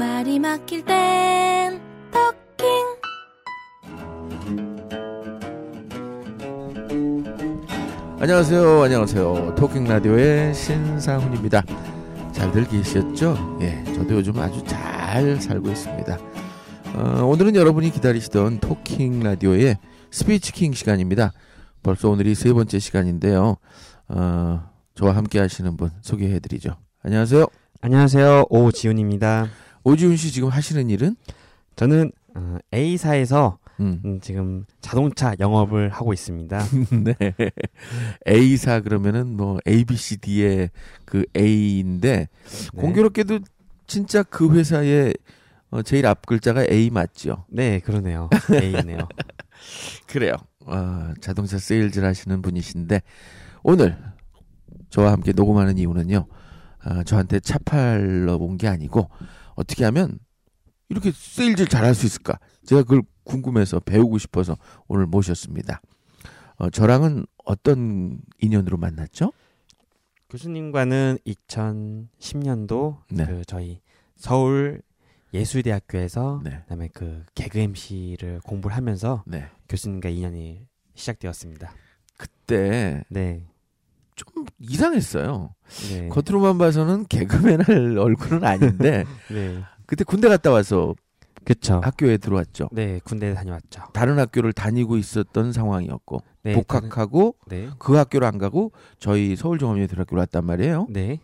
말이 막힐 땐 토킹 안녕하세요. 안녕하세요. 토킹 라디오의 신상훈입니다. 잘들 계셨죠? 예, 저도 요즘 아주 잘 살고 있습니다. 어, 오늘은 여러분이 기다리시던 토킹 라디오의 스피치킹 시간입니다. 벌써 오늘이 세 번째 시간인데요. 어, 저와 함께 하시는 분 소개해드리죠. 안녕하세요. 안녕하세요. 오지훈입니다. 오지훈 씨 지금 하시는 일은? 저는 어, A사에서 음. 음, 지금 자동차 영업을 하고 있습니다. 네. A사 그러면은 뭐 A, B, C, D의 그 A인데 네. 공교롭게도 진짜 그 회사의 어, 제일 앞 글자가 A 맞죠? 네, 그러네요. A네요. 그래요. 아, 자동차 세일즈를 하시는 분이신데 오늘 저와 함께 녹음하는 이유는요. 아, 저한테 차 팔러 온 게 아니고 어떻게 하면 이렇게 세일즈를 잘할 수 있을까? 제가 그걸 궁금해서 배우고 싶어서 오늘 모셨습니다. 어, 저랑은 어떤 인연으로 만났죠? 교수님과는 2010년도 네. 그 저희 서울 예술대학교에서 네. 그다음에 그 개그 MC를 공부를 하면서 네. 교수님과 인연이 시작되었습니다. 그때 네. 좀 이상했어요. 네. 겉으로만 봐서는 개그맨 할 얼굴은 아닌데 네. 그때 군대 갔다 와서 그쵸. 학교에 들어왔죠. 네, 군대 다녀왔죠. 다른 학교를 다니고 있었던 상황이었고 네. 복학하고 네. 그 학교를 안 가고 저희 서울종합예술학교로 왔단 말이에요. 네.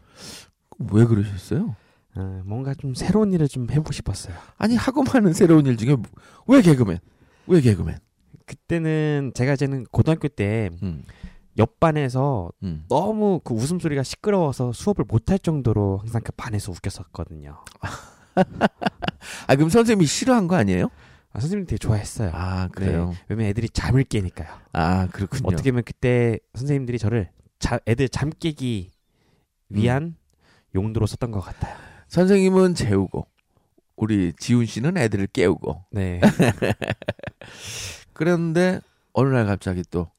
왜 그러셨어요? 어, 뭔가 좀 새로운 일을 좀 해보고 싶었어요. 아니 하고 많은 새로운 일 중에 왜 개그맨? 왜 개그맨? 그때는 제가 이제는 고등학교 때 음, 옆반에서 음. 너무 그 웃음소리가 시끄러워서 수업을 못할 정도로 항상 그 반에서 웃겼었거든요. 아 그럼 선생님이 싫어한 거 아니에요? 아, 선생님이 되게 좋아했어요. 아 그래요. 네, 왜냐면 애들이 잠을 깨니까요. 아 그렇군요. 어떻게 보면 그때 선생님들이 저를 자, 애들 잠 깨기 위한 음. 용도로 썼던 것 같아요. 선생님은 재우고 우리 지훈 씨는 애들을 깨우고 네. 그런데 어느 날 갑자기 또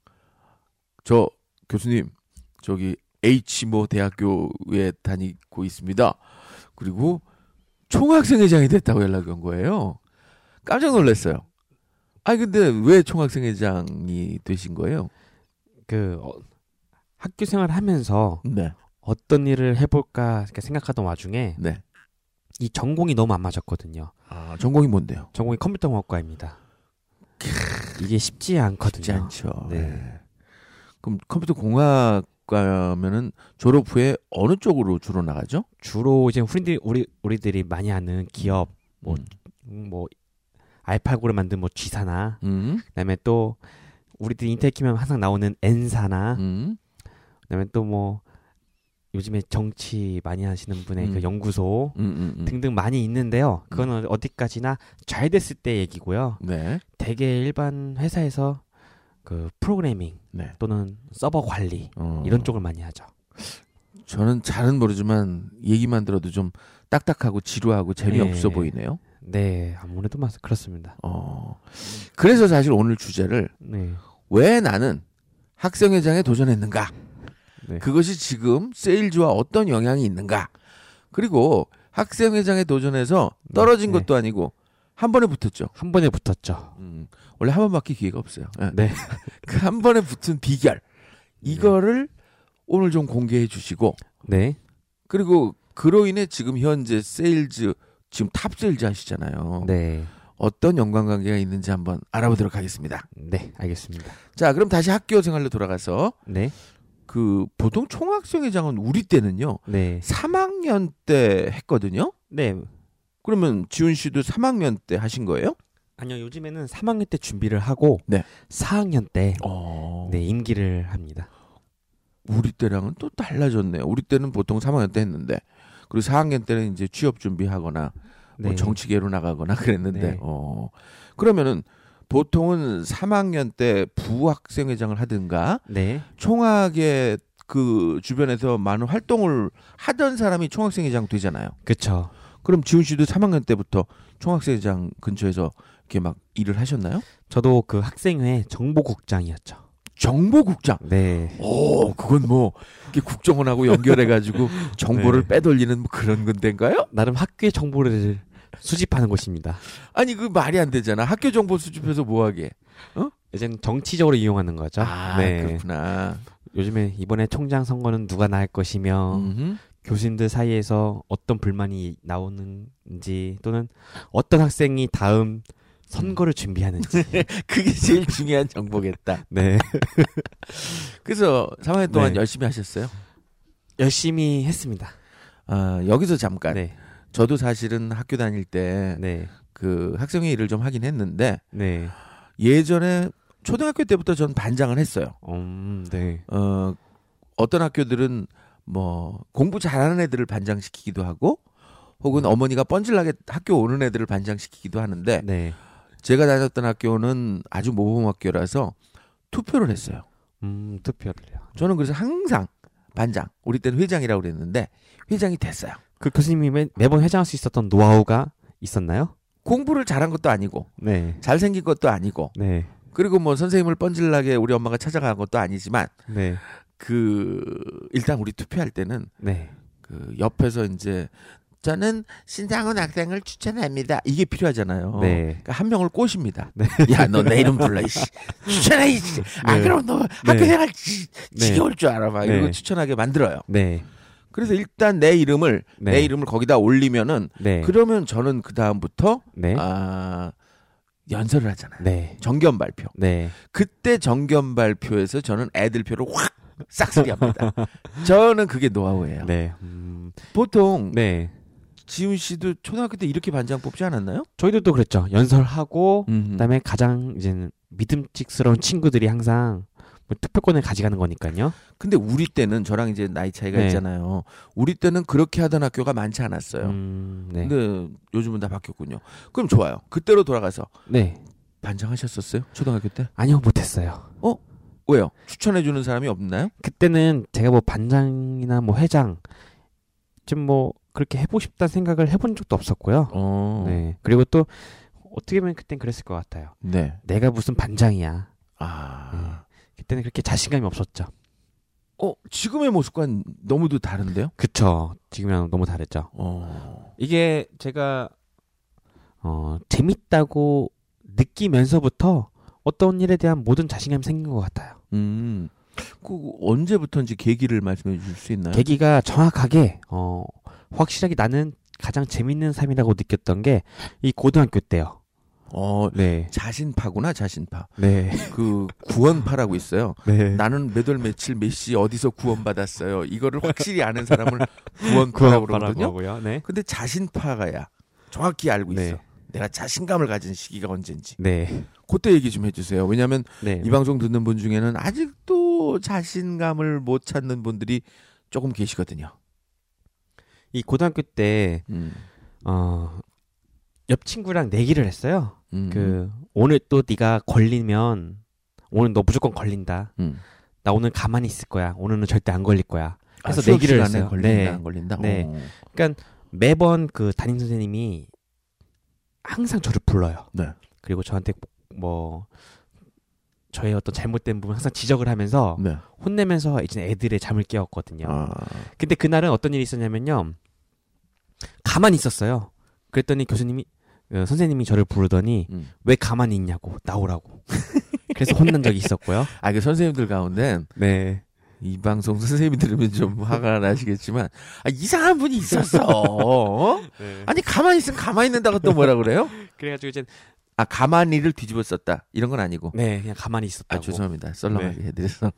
저 교수님 저기 H모 대학교에 다니고 있습니다. 그리고 총학생회장이 됐다고 연락이 온 거예요. 깜짝 놀랐어요. 아니 근데 왜 총학생회장이 되신 거예요? 그 어, 학교 생활을 하면서 네, 어떤 일을 해볼까 생각하던 와중에 네. 이 전공이 너무 안 맞았거든요. 아 전공이 뭔데요? 전공이 컴퓨터공학과입니다. 이게 쉽지 않거든요. 쉽지 않죠. 네. 네. 그럼 컴퓨터 공학과면은 졸업 후에 어느 쪽으로 주로 나가죠? 주로 이제 우리들 우리 우리들이 많이 아는 기업 뭐 음. 음, 뭐 알파고를 만든 뭐 G사나 음, 그다음에 또 우리들 인텔 키면 항상 나오는 N사나 음, 그다음에 또 뭐 요즘에 정치 많이 하시는 분의 음. 그 연구소 음. 등등 많이 있는데요. 그거는 어디까지나 잘 됐을 때 얘기고요. 네, 대개 일반 회사에서 그 프로그래밍 네. 또는 서버 관리 어. 이런 쪽을 많이 하죠. 저는 잘은 모르지만 얘기만 들어도 좀 딱딱하고 지루하고 재미없어 네. 보이네요. 네, 아무래도 맞 그렇습니다. 어. 그래서 사실 오늘 주제를 네. 왜 나는 학생회장에 도전했는가? 네. 그것이 지금 세일즈와 어떤 영향이 있는가? 그리고 학생회장에 도전해서 떨어진 네. 것도 아니고 한 번에 붙었죠. 한 번에 붙었죠. 음, 원래 한 번밖에 기회가 없어요. 예. 네. 그 한 번에 붙은 비결 이거를 오늘 좀 공개해 주시고 네. 그리고 그로 인해 지금 현재 세일즈 지금 top 세일즈 하시잖아요. 네. 어떤 연관관계가 있는지 한번 알아보도록 하겠습니다. 네, 알겠습니다. 자, 그럼 다시 학교 생활로 돌아가서 네. 그 보통 총학생회장은 우리 때는요. 네. 3학년 때 했거든요. 네. 그러면 지훈 씨도 3학년 때 하신 거예요? 아니요, 요즘에는 3학년 때 준비를 하고 네. 4학년 때 어. 네, 임기를 합니다. 우리 때랑은 또 달라졌네요. 우리 때는 보통 3학년 때 했는데 그리고 4학년 때는 이제 취업 준비하거나 네. 뭐 정치계로 나가거나 그랬는데 네. 어. 그러면은 보통은 3학년 때 부학생회장을 하든가 네. 총학의 그 주변에서 많은 활동을 하던 사람이 총학생회장 되잖아요. 그렇죠. 그럼 지훈 씨도 3학년 때부터 총학생회장 근처에서 이렇게 막 일을 하셨나요? 저도 그 학생회 정보국장이었죠. 정보국장. 네. 오, 그건 뭐 이렇게 국정원하고 연결해가지고 정보를 네. 빼돌리는 뭐 그런 건데인가요? 나름 학교의 정보를 수집하는 곳입니다. 아니 그 말이 안 되잖아. 학교 정보 수집해서 뭐 하게? 이제는 정치적으로 이용하는 거죠. 아 네. 그렇구나. 요즘에 이번에 총장 선거는 누가 나을 것이며 음흠. 교수님들 사이에서 어떤 불만이 나오는지 또는 어떤 학생이 다음 선거를 준비하는지. 그게 제일 중요한 정보겠다. 네. 그래서 3학년 동안 네. 열심히 하셨어요? 열심히 했습니다. 아, 여기서 잠깐. 네. 저도 사실은 학교 다닐 때그 네. 학생회 일을 좀 하긴 했는데 네. 예전에 초등학교 때부터 전 반장을 했어요. 음, 네. 어, 어떤 학교들은 뭐 공부 잘하는 애들을 반장시키기도 하고 혹은 어머니가 뻔질나게 학교 오는 애들을 반장시키기도 하는데 네. 제가 다녔던 학교는 아주 모범 학교라서 투표를 했어요. 음, 투표를요. 저는 그래서 항상 반장, 우리 때는 회장이라고 그랬는데 회장이 됐어요. 그 교수님이 매, 매번 회장할 수 있었던 노하우가 있었나요? 공부를 잘한 것도 아니고 네. 잘생긴 것도 아니고 네. 그리고 뭐 선생님을 뻔질나게 우리 엄마가 찾아간 것도 아니지만 네. 그 일단 우리 투표할 때는 네. 그 옆에서 이제 저는 신상훈 학생을 추천합니다. 이게 필요하잖아요. 네. 그러니까 한 명을 꼬십니다. 네. 야, 너 내 이름 불러. 이씨. 추천해. 이씨. 안 네. 그러면 너 학교 네. 생활 지, 네. 지겨울 줄 알아. 막 이러고 네. 추천하게 만들어요. 네. 그래서 일단 내 이름을 네. 내 이름을 거기다 올리면은 네. 그러면 저는 그 다음부터 네. 아 연설을 하잖아요. 네. 정견 발표. 네. 그때 정견 발표에서 저는 애들 표를 확 싹쓸이합니다. 저는 그게 노하우예요. 네. 음, 보통 네. 지훈 씨도 초등학교 때 이렇게 반장 뽑지 않았나요? 저희들도 그랬죠. 연설하고 음. 그다음에 가장 이제는 믿음직스러운 친구들이 항상 뭐 투표권을 가져가는 거니까요. 근데 우리 때는 저랑 이제 나이 차이가 네. 있잖아요. 우리 때는 그렇게 하던 학교가 많지 않았어요. 음, 네. 근데 요즘은 다 바뀌었군요. 그럼 좋아요. 그때로 돌아가서 네. 반장하셨었어요? 초등학교 때? 아니요, 못했어요. 왜요? 추천해 주는 사람이 없나요? 그때는 제가 뭐 반장이나 뭐 회장 좀 뭐 그렇게 해보고 싶다는 생각을 해본 적도 없었고요. 어. 네. 그리고 또 어떻게 보면 그땐 그랬을 것 같아요. 네. 내가 무슨 반장이야. 아. 그때는 그렇게 자신감이 없었죠. 어, 지금의 모습과는 너무도 다른데요? 그쵸. 지금이랑 너무 다르죠. 어. 이게 제가 어 재밌다고 느끼면서부터 어떤 일에 대한 모든 자신감이 생긴 것 같아요. 음. 그 언제부터인지 계기를 말씀해 주실 수 있나요? 계기가 정확하게 어 확실하게 나는 가장 재밌는 삶이라고 느꼈던 게 이 고등학교 때요. 어, 네. 자신파구나, 자신파. 네. 그 구원파라고 있어요. 네. 나는 몇 월 며칠 몇 시 어디서 구원받았어요. 이거를 확실히 아는 사람을 구원파라고 그러거든요. 네. 근데 자신파가야 정확히 알고 있어. 네. 내가 자신감을 가진 시기가 언젠지. 네. 그때 얘기 좀 해주세요. 왜냐하면 네. 이 방송 듣는 분 중에는 아직도 자신감을 못 찾는 분들이 조금 계시거든요. 이 고등학교 때 음. 어, 옆 친구랑 내기를 했어요. 음. 그 오늘 또 네가 걸리면 오늘 너 무조건 걸린다. 음. 나 오늘 가만히 있을 거야. 오늘은 절대 안 걸릴 거야. 아, 해서 수업 내기를 했어요. 걸린다 네. 안 걸린다. 네. 어. 매번 그 담임 선생님이 항상 저를 불러요. 네. 그리고 저한테 뭐 저의 어떤 잘못된 부분 항상 지적을 하면서 네. 혼내면서 이제 애들의 잠을 깨웠거든요. 아. 근데 그날은 어떤 일이 있었냐면요. 가만히 있었어요. 그랬더니 교수님이 어, 선생님이 저를 부르더니 음. 왜 가만히 있냐고 나오라고. 그래서 혼난 적이 있었고요. 아, 그 선생님들 가운데 네. 이 방송 선생님이 들으면 좀 화가 나시겠지만 아, 이상한 분이 있었어. 어? 아니 가만히 있으면 가만히 있는다고 또 뭐라 그래요? 그래가지고 이제 아 가만히를 뒤집어 썼다 이런 건 아니고. 네 그냥 가만히 아 있었다고. 죄송합니다. 썰렁하게 해드려서.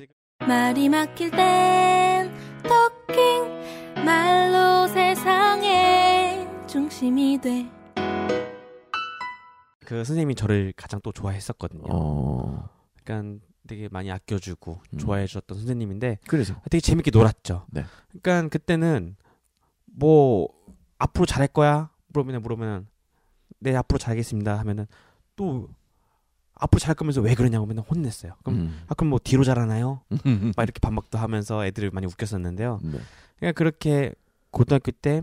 말이 막힐 땐 토킹 말로 세상의 중심이 돼 그 선생님이 저를 가장 또 좋아했었거든요. 어. 그러니까 되게 많이 아껴주고 음. 좋아해 주셨던 선생님인데 그래서 되게 재밌게 놀았죠. 네. 그러니까 그때는 뭐 앞으로 잘할 거야 물어보면 물어보면 네 앞으로 잘하겠습니다 하면은 또 앞으로 잘할 거면서 왜 그러냐고 맨날 혼냈어요. 그럼 음. 아 그럼 뭐 뒤로 잘하나요? 막 이렇게 반박도 하면서 애들을 많이 웃겼었는데요. 네. 그러니까 그렇게 고등학교 때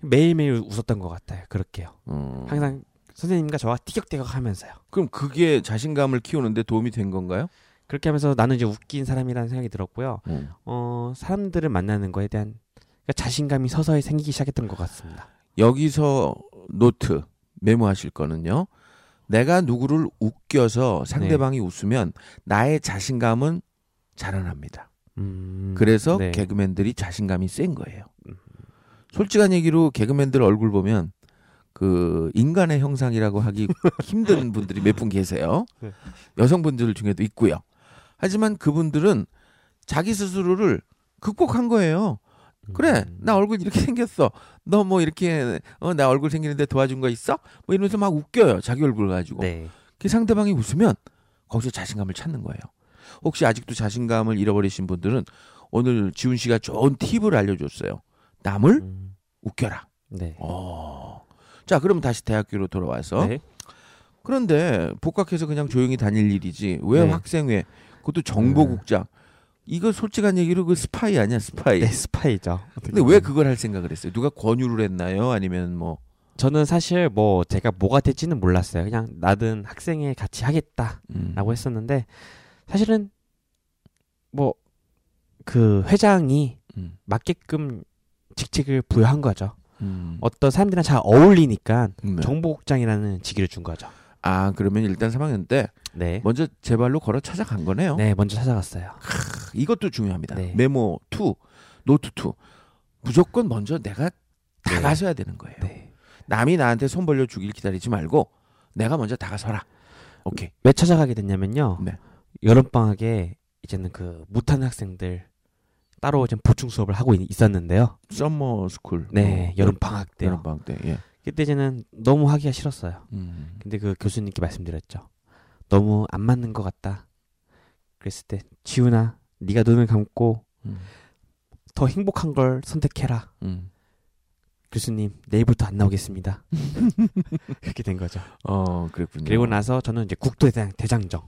매일매일 웃었던 것 같아요. 그렇게요. 어. 항상 선생님과 저와 티격태격 하면서요. 그럼 그게 자신감을 키우는데 도움이 된 건가요? 그렇게 하면서 나는 이제 웃긴 사람이라는 생각이 들었고요. 어. 어, 사람들을 만나는 거에 대한 그러니까 자신감이 서서히 생기기 시작했던 것 같습니다. 여기서 노트 메모하실 거는요. 내가 누구를 웃겨서 상대방이 웃으면 나의 자신감은 자라납니다. 음, 그래서 네. 개그맨들이 자신감이 센 거예요. 음. 솔직한 얘기로 개그맨들 얼굴 보면 그 인간의 형상이라고 하기 힘든 분들이 몇 분 계세요. 네. 여성분들 중에도 있고요. 하지만 그분들은 자기 스스로를 극복한 거예요. 그래, 음. 나 얼굴 이렇게 생겼어. 너 뭐 이렇게 어, 나 얼굴 생기는데 도와준 거 있어? 뭐 이러면서 막 웃겨요. 자기 얼굴 가지고. 네. 그 상대방이 웃으면 거기서 자신감을 찾는 거예요. 혹시 아직도 자신감을 잃어버리신 분들은 오늘 지훈 씨가 좋은 팁을 알려줬어요. 남을 음, 웃겨라. 네. 어. 자, 그럼 다시 대학교로 돌아와서 네. 그런데 복학해서 그냥 조용히 다닐 일이지 왜 네. 학생회 그것도 정보국장 이거 솔직한 얘기로 그 스파이 아니야 스파이. 네, 스파이죠. 근데 왜 그걸 할 생각을 했어요? 누가 권유를 했나요? 아니면 뭐 저는 사실 뭐 제가 뭐가 될지는 몰랐어요. 그냥 나도 학생회 같이 하겠다라고 음. 했었는데 사실은 뭐 그 회장이 음. 맞게끔 직책을 부여한 거죠. 음. 어떤 사람들이랑 잘 어울리니까 네. 정보국장이라는 직위를 준 거죠. 아 그러면 일단 3학년 때 네. 먼저 제 발로 걸어 찾아간 거네요. 네, 먼저 찾아갔어요. 이것도 중요합니다. 네. 메모 2, 노트 2. 무조건 먼저 내가 다가서야 되는 거예요. 네. 남이 나한테 손 벌려 주길 기다리지 말고 내가 먼저 다가서라. 오케이. 왜 찾아가게 됐냐면요. 네. 여름 방학에 이제는 그 못하는 학생들 따로 좀 보충 수업을 하고 있- 있었는데요. summer school. 네, 어, 여름 방학 때요. 여름 방학 때. 예. 그때 이제는 너무 하기가 싫었어요. 음. 근데 그 교수님께 말씀드렸죠. 너무 안 맞는 것 같다. 그랬을 때 지훈아, 네가 눈을 감고 음. 더 행복한 걸 선택해라. 음. 교수님, 내일부터 안 나오겠습니다. 그렇게 된 거죠. 어, 그랬군요. 그리고 나서 저는 이제 국토대장 대장정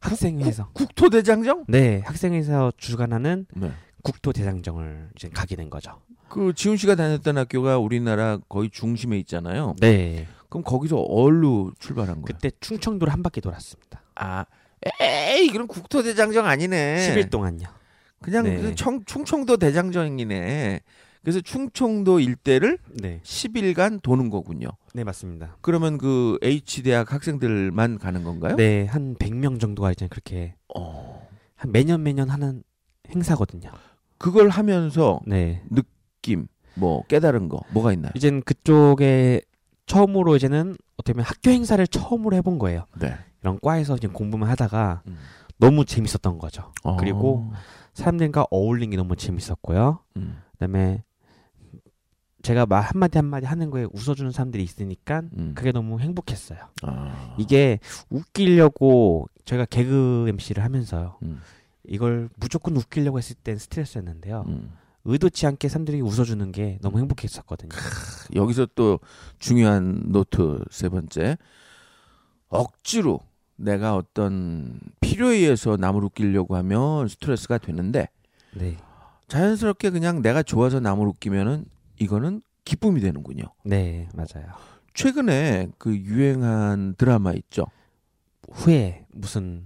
학생회에서 국토 대장정? 네 학생회에서 주관하는 네. 국토대장정을 이제 가게 된 거죠. 그 지훈 씨가 다녔던 학교가 우리나라 거의 중심에 있잖아요. 네 그럼 거기서 어디로 출발한 거예요? 그때 충청도를 한 바퀴 돌았습니다. 아, 에이, 그럼 국토 대장정 아니네. 10일 동안요. 그냥 네. 그 청, 충청도 대장정이네. 그래서 충청도 일대를 네, 10일간 도는 거군요. 네 맞습니다. 그러면 그 H 대학 학생들만 가는 건가요? 네, 한 100명 정도가 이제 그렇게 어. 한 매년 매년 하는 행사거든요. 그걸 하면서 네, 느낌, 뭐 깨달은 거 뭐가 있나요? 이제는 그쪽에 처음으로 이제는 어떻게 보면 학교 행사를 처음으로 해본 거예요. 네. 이런 과에서 지금 공부만 하다가 음. 너무 재밌었던 거죠. 어. 그리고 사람들과 어울리는 게 너무 재밌었고요. 음. 그다음에 제가 말 한마디 한마디 하는 거에 웃어주는 사람들이 있으니까 음. 그게 너무 행복했어요. 아. 이게 웃기려고 저희가 개그 MC를 하면서요. 음. 이걸 무조건 웃기려고 했을 땐 스트레스였는데요. 음. 의도치 않게 사람들이 웃어주는 게 너무 행복했었거든요. 여기서 또 중요한 노트 세 번째 억지로 내가 어떤 필요에 의해서 남을 웃기려고 하면 스트레스가 되는데 네, 자연스럽게 그냥 내가 좋아서 남을 웃기면은 이거는 기쁨이 되는군요. 네 맞아요. 최근에 그 유행한 드라마 있죠. 후회 무슨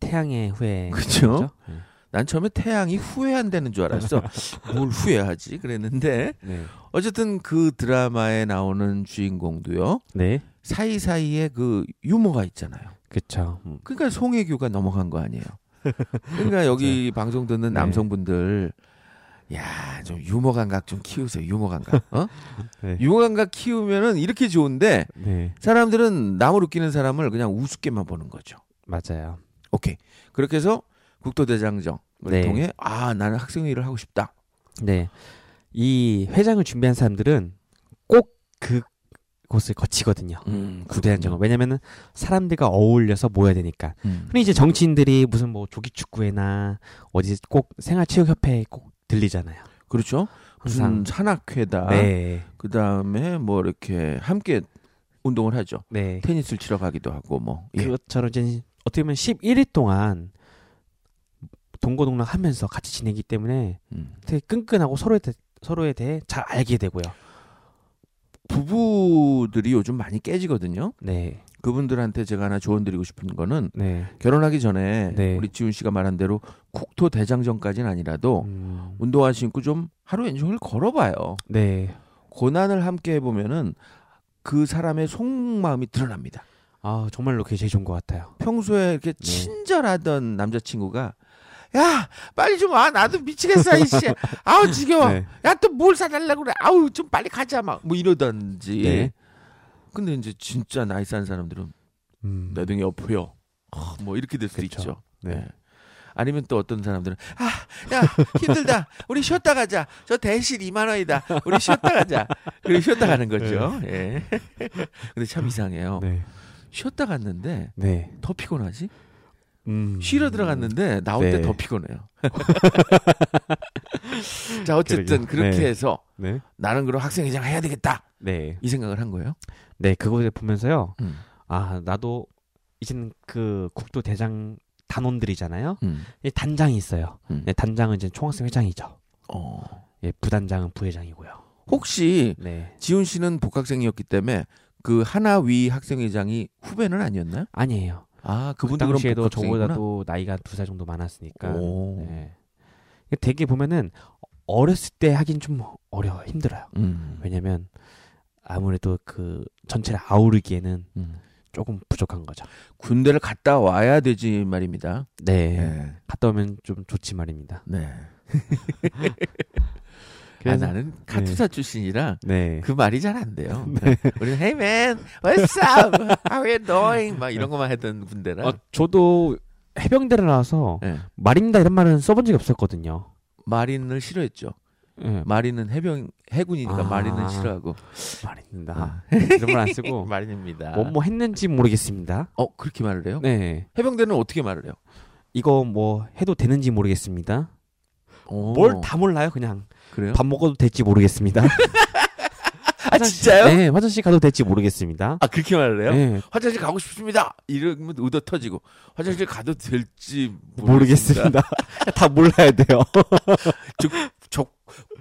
태양의 후회 그쵸? 뭐죠? 네. 난 처음에 태양이 후회한다는 줄 알았어. 뭘 후회하지? 그랬는데 네, 어쨌든 그 드라마에 나오는 주인공도요. 네, 사이사이에 그 유머가 있잖아요. 그렇죠. 음, 그러니까 송혜교가 넘어간 거 아니에요. 그러니까 여기 방송 듣는 네. 남성분들 야, 좀 유머 감각 좀 키우세요. 유머 감각. 어? 네. 유머 감각 키우면은 이렇게 좋은데 네, 사람들은 남을 웃기는 사람을 그냥 우습게만 보는 거죠. 맞아요. 오케이. 그렇게 해서 국토대장정을 네. 통해 아, 나는 학생회를 하고 싶다. 네. 이 회장을 준비한 사람들은 꼭 그 곳을 거치거든요. 음, 구대장정을. 왜냐면은 사람들과 어울려서 모여야 되니까. 음. 흔히 이제 정치인들이 무슨 뭐 조기축구회나 어디 꼭 생활체육협회에 꼭 들리잖아요. 그렇죠. 무슨 항상. 산악회다. 네. 그 다음에 뭐 이렇게 함께 운동을 하죠. 네. 테니스를 치러 가기도 하고 뭐. 예. 그것처럼 이제 어떻게 보면 11일 동안 동고동락 하면서 같이 지내기 때문에 음. 되게 끈끈하고 서로에, 대, 서로에 대해 잘 알게 되고요. 부부들이 요즘 많이 깨지거든요. 네. 그분들한테 제가 하나 조언 드리고 싶은 거는 네. 결혼하기 전에 네. 우리 지훈 씨가 말한 대로 국토 대장정까지는 아니라도 음, 운동화 신고 좀 하루 연종을 걸어봐요. 네. 고난을 함께 해보면은 그 사람의 속마음이 드러납니다. 아 정말로 그게 제일 좋은 것 같아요. 평소에 이렇게 네. 친절하던 남자친구가 야 빨리 좀 와. 나도 미치겠어 이씨. 아우 지겨워. 네. 야또 뭘 사달라고 그래. 아우 좀 빨리 가자. 막 뭐 이러던지. 네. 근데 이제 진짜 나이 싼 사람들은 음. 내 등이 엎어요. 어, 뭐 이렇게 될 수도 그쵸. 있죠. 네. 네. 아니면 또 어떤 사람들은 아 야 힘들다. 우리 쉬었다 가자. 저 대실 2만 원이다. 우리 쉬었다 가자. 그리고 쉬었다 가는 거죠. 예. 근데 참 이상해요. 네. 쉬었다 갔는데 네. 더 피곤하지 음. 쉬러 들어갔는데 나올 네. 때더 피곤해요. 자 어쨌든 그러게요. 그렇게 네. 해서 네. 나는 그럼 학생회장 해야 되겠다 네. 이 생각을 한 거예요. 네. 그거를 보면서요. 음. 아 나도 이제는 그 국도 대장 단원들이잖아요. 음. 이 단장이 있어요. 음. 네, 단장은 이제 총학생 회장이죠. 어. 예, 부단장은 부회장이고요. 혹시 네. 지훈 씨는 복학생이었기 때문에 그 하나 위 학생회장이 후배는 아니었나요? 아니에요. 아그 그분도 그럼 당시에도 복학생이구나. 저보다 도 나이가 두 살 정도 많았으니까. 오. 네. 되게 보면은 어렸을 때 하긴 좀 어려워 힘들어요. 음. 왜냐면 아무래도 그 전체를 아우르기에는 음. 조금 부족한 거죠. 군대를 갔다 와야 되지 말입니다. 네. 네. 갔다 오면 좀 좋지 말입니다. 네. 아, 그래서- 나는 카투사 출신이라 네. 그 말이 잘 안 돼요. 우리는 Hey man, what's up? How are you doing? 막 이런 것만 했던 군대라. 어, 저도 해병대를 나와서 예. 말입니다 이런 말은 써본 적이 없었거든요. 마린을 싫어했죠. 예, 마린은 해병 해군이니까 아. 마린은 싫어하고 말입니다. 이런 말 안 쓰고 마린입니다. 뭐뭐 했는지 모르겠습니다. 어 그렇게 말을 해요? 네. 해병대는 어떻게 말을 해요? 이거 뭐 해도 되는지 모르겠습니다. 오, 뭘다 몰라요, 그냥. 그래요? 밥 먹어도 될지 모르겠습니다. 아 진짜요? 네, 화장실 가도 될지 모르겠습니다. 아 그렇게 말을 해요? 네, 화장실 가고 싶습니다. 이러면 의도 터지고 화장실 가도 될지 모르겠습니다. 모르겠습니다. 다 몰라야 돼요. 저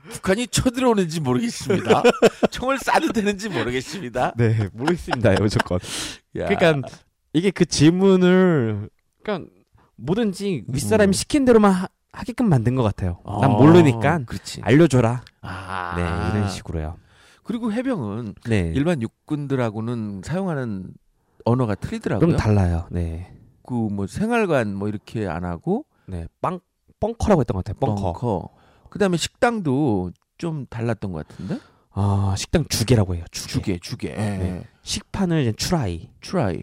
북한이 쳐들어오는지 모르겠습니다. 총을 쏴도 되는지 모르겠습니다. 네, 모르겠습니다, 무조건. 야. 그러니까 이게 그 질문을 그러니까 뭐든지 윗사람이 음. 시킨 대로만 하, 하게끔 만든 것 같아요. 난 어, 모르니까 그렇지. 알려줘라. 아. 네, 이런 식으로요. 그리고 해병은 네. 일반 육군들하고는 사용하는 언어가 틀리더라고요. 그럼 달라요. 네. 그 뭐 생활관 뭐 이렇게 안 하고 네. 빵 뻥커라고 했던 것 같아요. 뻥커. 그다음에 식당도 좀 달랐던 것 같은데. 아, 식당 주계라고 해요. 주계. 주계, 주계. 네. 식판을 이제 추라이. 트라이.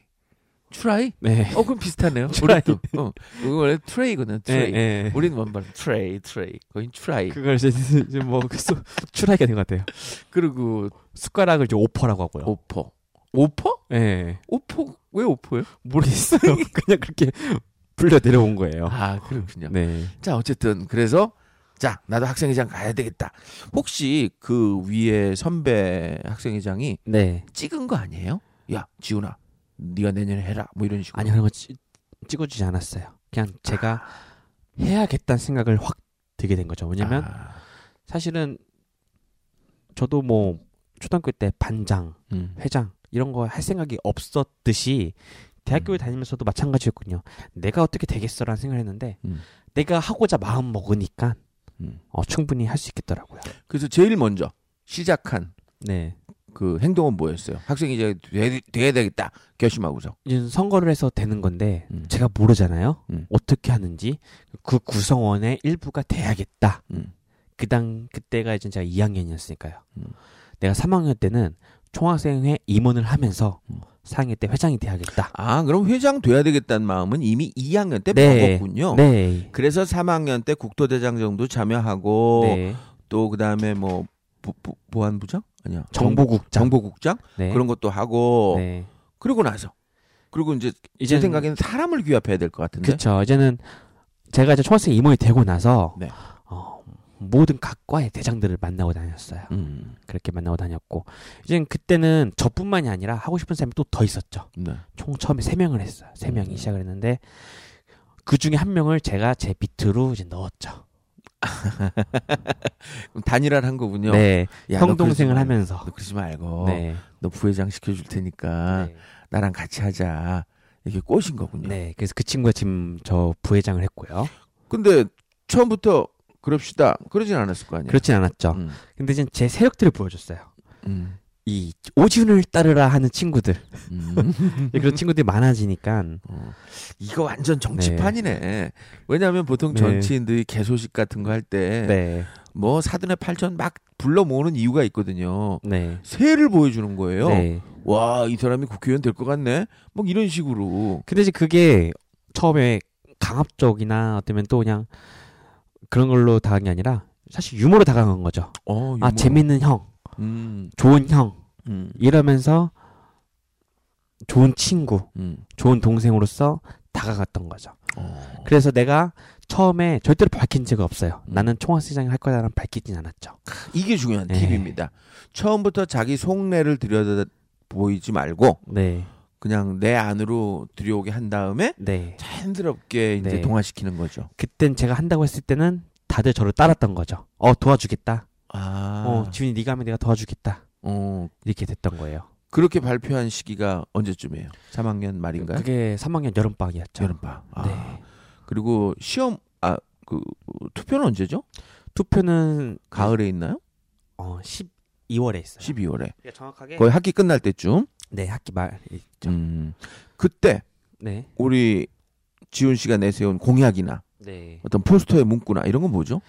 트라이? 네. 어, 그럼 비슷하네요. 트라이. 우리도. 어, 원래 tray거든. tray. 네, 네. 우리는 뭔말 tray, tray. 거긴 트라이. 그걸 이제, 이제 뭐그 수- 추라이가 된 것 같아요. 그리고 숟가락을 이제 오퍼라고 하고요. 오퍼. 오퍼? 네. 오퍼 왜 오퍼요? 모르겠어요. 그냥 그렇게 불려 내려온 거예요. 아 그렇군요. 네. 자 어쨌든 그래서 자 나도 학생회장 가야 되겠다. 혹시 그 위에 선배 학생회장이 네. 찍은 거 아니에요? 야 지훈아, 네가 내년에 해라. 뭐 이런 식으로. 아니 그런 거 찍, 찍어주지 않았어요. 그냥 제가 해야겠다는 생각을 확 들게 된 거죠. 왜냐면 아, 사실은 저도 뭐 초등학교 때 반장, 음. 회장 이런 거 할 생각이 없었듯이 대학교에 음. 다니면서도 마찬가지였군요. 내가 어떻게 되겠어라는 생각을 했는데 음. 내가 하고자 마음 먹으니까 음. 어, 충분히 할 수 있겠더라고요. 그래서 제일 먼저 시작한 네. 그 행동은 뭐였어요? 학생회장이 돼, 돼야 되겠다 결심하고서. 이제 선거를 해서 되는 건데 음. 제가 모르잖아요. 음. 어떻게 하는지 그 구성원의 일부가 돼야겠다. 음. 그당 그때가 이제 제가 2학년이었으니까요. 음. 내가 3학년 때는 총학생회 임원을 하면서 음. 4학년 때 회장이 돼야겠다. 아 그럼 회장 돼야 되겠다는 마음은 이미 2학년 때 네. 먹었군요. 네. 그래서 3학년 때 국토대장 정도 참여하고 네. 또 그다음에 뭐 보, 보, 보안부장 아니야 정보국장. 정보국장 네. 그런 것도 하고 네. 그러고 나서 그리고 이제 제 이제 생각에는 사람을 귀합해야 될 것 같은데 그렇죠. 이제는 제가 이제 총학생 임원이 되고 나서 네. 어, 모든 각과의 대장들을 만나고 다녔어요. 음, 그렇게 만나고 다녔고 이제 그때는 저뿐만이 아니라 하고 싶은 사람이 또 더 있었죠. 네. 총 처음에 세 명을 했어요. 세 명이 음. 시작을 했는데 그 중에 한 명을 제가 제 밑으로 이제 넣었죠. 그럼 단일화를 한 거군요. 네, 야, 너형 동생을 그러지 말- 하면서. 너 그러지 말고 네, 너 부회장 시켜줄 테니까 네, 나랑 같이 하자 이렇게 꼬신 거군요. 네. 그래서 그 친구가 지금 저 부회장을 했고요. 근데 처음부터 그럽시다 그러진 않았을 거 아니에요. 그렇진 않았죠. 음, 근데 이제 제 세력들을 보여줬어요. 음, 이 오지훈을 따르라 하는 친구들 음. 그런 친구들이 많아지니까 어, 이거 완전 정치판이네. 왜냐하면 보통 네. 정치인들이 개소식 같은 거 할 때뭐 네, 사돈의 팔천 막 불러 모으는 이유가 있거든요. 네, 새를 보여주는 거예요. 네. 와, 이 사람이 국회의원 될 것 같네. 뭐 이런 식으로. 근데 이제 그게 처음에 강압적이나 어쩌면 또 그냥 그런 걸로 다가간 게 아니라 사실 유머로 다가간 거죠. 어, 아 유머. 재밌는 형, 음, 좋은 형 음, 이러면서 좋은 친구, 음. 좋은 동생으로서 다가갔던 거죠. 어. 그래서 내가 처음에 절대로 밝힌 적이 없어요. 음. 나는 총학생장을 할 거다라는 밝히진 않았죠. 이게 중요한 네. 팁입니다. 처음부터 자기 속내를 들여다 보이지 말고 네, 그냥 내 안으로 들여오게 한 다음에 네. 자연스럽게 이제 네. 동화시키는 거죠. 그땐 제가 한다고 했을 때는 다들 저를 따랐던 거죠. 어 도와주겠다. 아, 어 지훈이 네가 하면 내가 도와주겠다. 어, 이렇게 됐던 거예요. 그렇게 발표한 시기가 언제쯤이에요? 3학년 말인가요? 그게 3학년 여름방학이었죠. 여름방. 아, 네. 그리고 시험 아 그 투표는 언제죠? 투표는 가을에 있나요? 어 12월에 있어요. 12월에. 정확하게 거의 학기 끝날 때쯤. 네 학기 말 있죠. 음. 그때 네. 우리 지훈 씨가 내세운 공약이나 네. 어떤 포스터의 문구나 이런 건 뭐죠?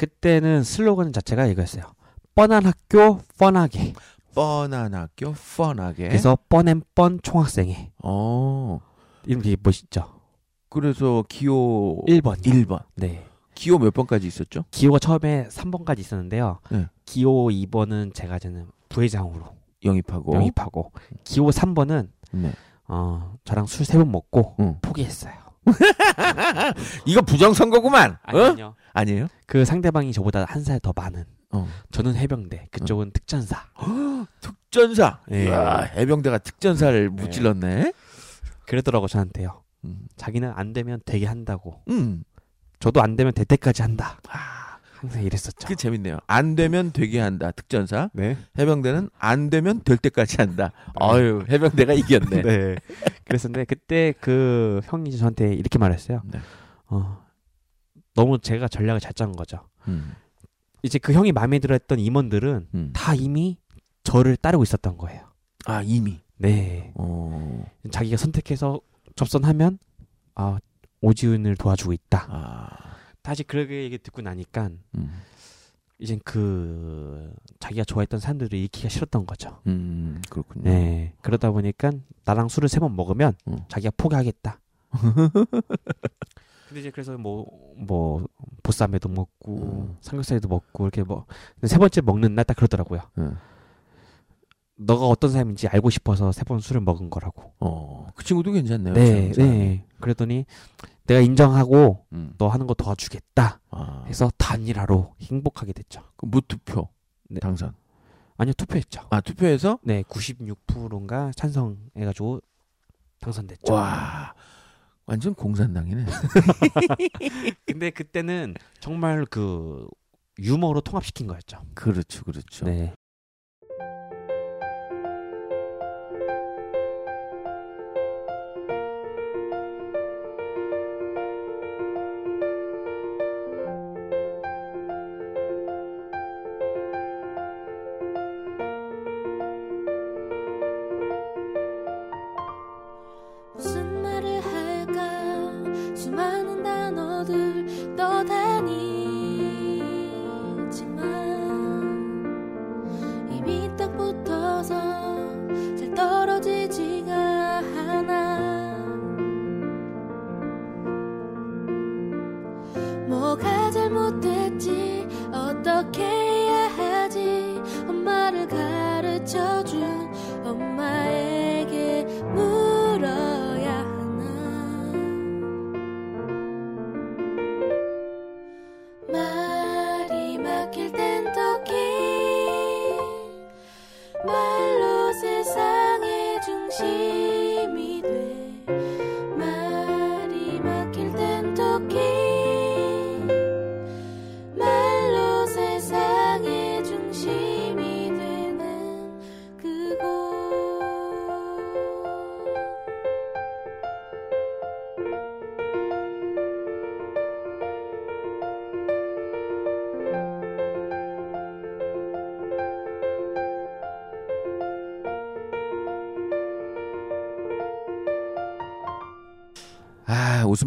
그때는 슬로건 자체가 이거였어요. 뻔한 학교 뻔하게. 뻔한 학교, 뻔하게. 그래서 뻔앤 뻔 총학생회. 어. 이름 되게 멋있죠. 그래서 기호 1번. 1번. 네. 기호 몇 번까지 있었죠? 기호가 처음에 3번까지 있었는데요. 네. 기호 2번은 제가 저는 부회장으로 영입하고. 영입하고 기호 3번은 네. 어, 저랑 술 세 번 먹고 응. 포기했어요. 이거 부정선거구만. 어? 아니요. 아니에요? 그 상대방이 저보다 한 살 더 많은 어. 저는 해병대, 그쪽은 특전사. 특전사. 네. 이야, 해병대가 특전사를 무찔렀네. 그러더라고 저한테요. 음. 자기는 안 되면 되게 한다고. 음. 저도 안 되면 될 때까지 한다. 아, 항상 이랬었죠. 그 재밌네요. 안 되면 되게 한다. 특전사. 네. 해병대는 안 되면 될 때까지 한다. 아유, 해병대가 이겼네. 네. 그랬었는데 그때 그 형이 저한테 이렇게 말했어요. 네. 어, 너무 제가 전략을 잘 짠 거죠. 음. 이제 그 형이 마음에 들었던 임원들은 음. 다 이미 저를 따르고 있었던 거예요. 아, 이미. 네. 어. 자기가 선택해서 접선하면 아 오지훈을 도와주고 있다. 아. 다시 그렇게 얘기 듣고 나니까 음. 이젠 그 자기가 좋아했던 사람들을 잃기가 싫었던 거죠. 음, 그렇군요. 네. 그러다 보니까 나랑 술을 세 번 먹으면 음. 자기가 포기하겠다. 근데 이제 그래서 뭐 뭐 보쌈에도 먹고 음. 삼겹살에도 먹고 이렇게 뭐 근데 세 번째 먹는 날 딱 그러더라고요. 음. 너가 어떤 사람인지 알고 싶어서 세 번 술을 먹은 거라고. 어, 그 친구도 괜찮네요. 네, 참. 네. 그랬더니 내가 인정하고 음. 너 하는 거 도와주겠다 아. 해서 단일화로 행복하게 됐죠. 그 무투표 네. 당선. 아니요 투표했죠. 아, 투표해서 네, 96%인가 찬성해가지고 당선됐죠. 와. 완전 공산당이네. 근데 그때는 정말 그 유머로 통합시킨 거였죠. 그렇죠, 그렇죠. 네.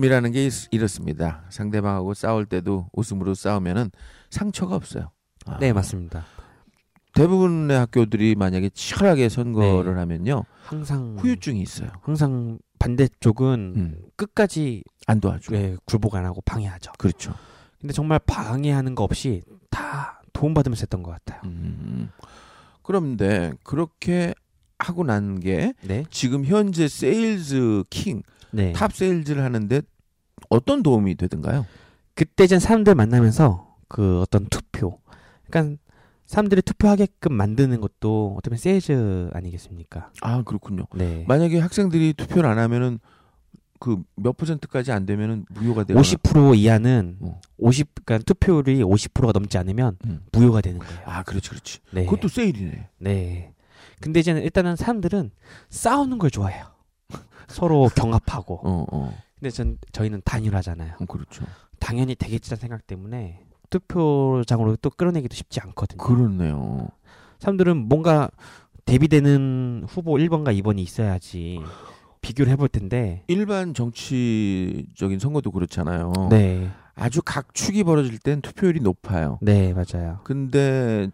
웃음이라는 게 있- 이렇습니다. 상대방하고 싸울 때도 웃음으로 싸우면은 상처가 없어요. 아, 네, 맞습니다. 대부분의 학교들이 만약에 치열하게 선거를 네. 하면요 항상 후유증이 있어요. 항상 반대쪽은 음, 끝까지 안 도와줘. 네, 굴복 안 하고 방해하죠. 그렇죠. 근데 정말 방해하는 거 없이 다 도움받으면서 했던 것 같아요. 음, 그런데 그렇게 하고 난게 네. 지금 현재 세일즈 킹, 네. top sales를 하는데 어떤 도움이 되던가요? 그때 전 사람들 만나면서 그 어떤 투표, 그러니까 사람들이 투표하게끔 만드는 것도 어떻게 보면 세일즈 아니겠습니까? 아 그렇군요. 네. 만약에 학생들이 투표를 안 하면은 그 몇 퍼센트까지 안 되면은 무효가 되거나 50% 이하는 어. 50, 그러니까 투표율이 50%가 넘지 않으면 음. 무효가 되는 거예요. 아 그렇지 그렇지. 네. 그것도 세일이네. 네. 근데 이제는 일단은 사람들은 싸우는 걸 좋아해요. 서로 경합하고. 어 어. 근데 전 저희는 단일화잖아요. 어, 그렇죠. 당연히 되겠지라는 생각 때문에 투표장으로 또 끌어내기도 쉽지 않거든요. 그렇네요. 사람들은 뭔가 대비되는 후보 1번과 2번이 있어야지 비교를 해볼 텐데. 일반 정치적인 선거도 그렇잖아요. 네. 아주 각축이 벌어질 땐 투표율이 높아요. 네, 맞아요. 근데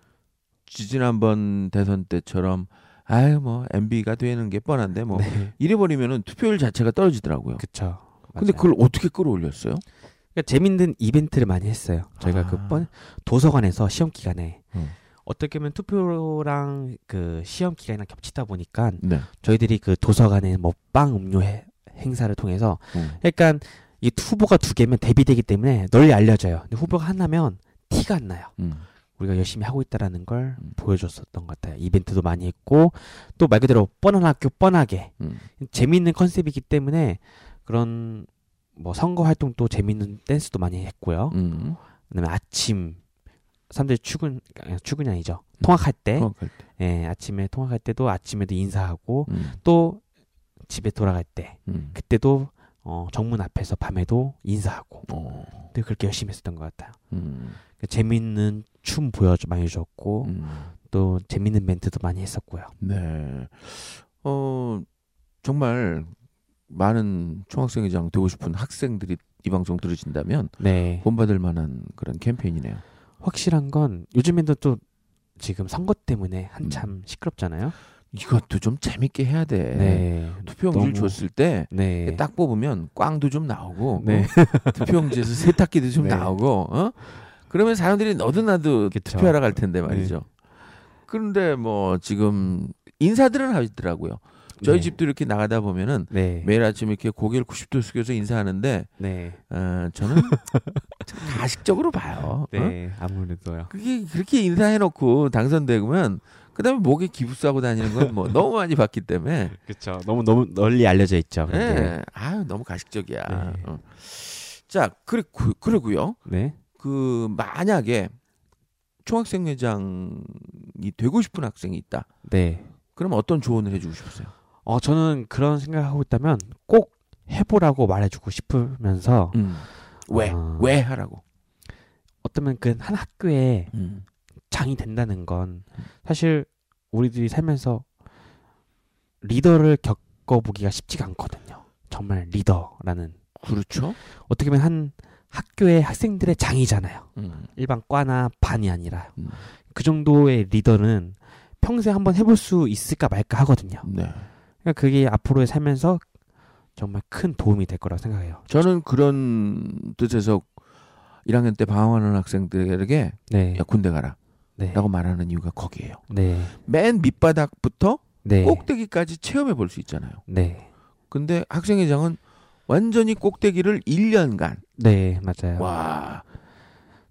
지지난번 대선 때처럼 아유 뭐 MB가 되는 게 뻔한데 뭐 네. 이래 버리면은 투표율 자체가 떨어지더라고요. 그쵸. 근데. 그걸 어떻게 끌어올렸어요? 그러니까 재밌는 이벤트를 많이 했어요. 저희가 아. 그 번, 도서관에서 시험 기간에 음. 어떻게 보면 투표랑 그 시험 기간이랑 겹치다 보니까 네. 저희들이 그 도서관에 뭐빵 음료 해- 행사를 통해서 음. 약간 이 후보가 두 개면 대비되기 때문에 널리 알려져요. 근데 후보가 하나면 티가 안 나요. 음. 우리가 열심히 하고 있다라는 걸 음. 보여줬었던 것 같아요. 이벤트도 많이 했고 또 말 그대로 뻔한 학교 뻔하게 음. 재미있는 컨셉이기 때문에 그런 뭐 선거 활동도 재미있는 댄스도 많이 했고요. 음. 그다음에 아침 사람들이 출근 출근이 아니죠. 통학할 때, 통학할 때. 예, 아침에 통학할 때도 아침에도 인사하고 음. 또 집에 돌아갈 때 음. 그때도 어, 정문 앞에서 밤에도 인사하고 어. 근데 그렇게 열심히 했었던 것 같아요. 음. 그 재미있는 춤 보여 많이 줬고 음. 또 재미있는 멘트도 많이 했었고요. 네. 어 정말 많은 총학생회장 되고 싶은 학생들이 이 방송 들으신다면 네. 본받을 만한 그런 캠페인이네요. 확실한 건 요즘에도 또 지금 선거 때문에 한참 시끄럽잖아요. 이것도 좀 재밌게 해야 돼. 네. 투표용지를 너무- 줬을 때 네. 딱 뽑으면 꽝도 좀 나오고 네. 어? 투표용지에서 세탁기도 좀 네. 나오고 어? 그러면 사람들이 너도 나도 그쵸. 투표하러 갈 텐데 말이죠. 그런데 뭐 지금 인사들은 하더라고요. 저희 네. 집도 이렇게 나가다 보면은 네. 매일 아침 이렇게 고개를 90도 숙여서 인사하는데 네. 어, 저는 참 가식적으로 봐요. 어? 네. 아무래도요. 그게 그렇게 인사해놓고 당선되면 그다음에 목에 기부 싸고 다니는 건 뭐 너무 많이 봤기 때문에 그렇죠. 너무 너무 널리 알려져 있죠. 그런. 예, 아유 너무 가식적이야. 네. 어. 자, 그리 그러고요. 네. 그 만약에 총학생회장이 되고 싶은 학생이 있다. 네. 그럼 어떤 조언을 해주고 싶으세요? 어 저는 그런 생각을 하고 있다면 꼭 해보라고 말해주고 싶으면서 음. 왜? 어. 왜 하라고? 어쩌면 그한 학교에 음. 장이 된다는 건 사실 우리들이 살면서 리더를 겪어보기가 쉽지가 않거든요. 정말 리더라는 그렇죠. 어떻게 보면 한 학교의 학생들의 장이잖아요. 음. 일반 과나 반이 아니라 음. 그 정도의 리더는 평생 한번 해볼 수 있을까 말까 하거든요. 네. 그러니까 그게 앞으로의 살면서 정말 큰 도움이 될 거라고 생각해요. 저는 그런 뜻에서 1학년 때 방황하는 학생들에게 네, 야 군대 가라 네, 라고 말하는 이유가 거기에요. 네, 맨 밑바닥부터 네, 꼭대기까지 체험해 볼 수 있잖아요. 네, 근데 학생회장은 완전히 꼭대기를 1년간 네, 맞아요. 와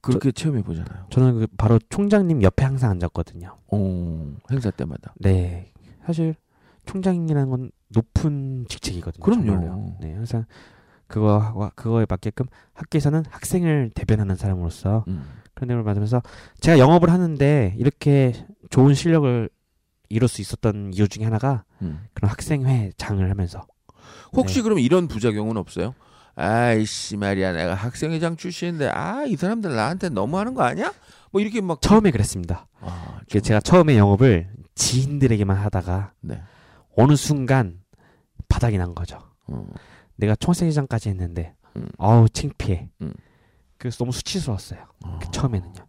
그렇게 체험해 보잖아요. 저는 그 바로 총장님 옆에 항상 앉았거든요. 오, 행사 때마다. 네, 사실 총장이라는 건 높은 직책이거든요. 그럼요. 정말로요. 네, 항상 그거와 그거에 맞게끔 학교에서는 학생을 대변하는 사람으로서 음. 그런 내용을 받으면서 제가 영업을 하는데 이렇게 좋은 실력을 이룰 수 있었던 이유 중에 하나가 음. 그런 학생회 장을 하면서 혹시 네. 그럼 이런 부작용은 없어요? 아이씨 말이야 내가 학생회장 출신인데 아 이 사람들 나한테 너무하는 거 아니야? 뭐 이렇게 막 처음에 그랬습니다. 아, 그 제가 처음에 영업을 지인들에게만 하다가 네. 어느 순간 바닥이 난 거죠. 어. 내가 총생회장까지 했는데 음. 어우 창피해. 음. 그래서 너무 수치스러웠어요. 어. 그 처음에는요.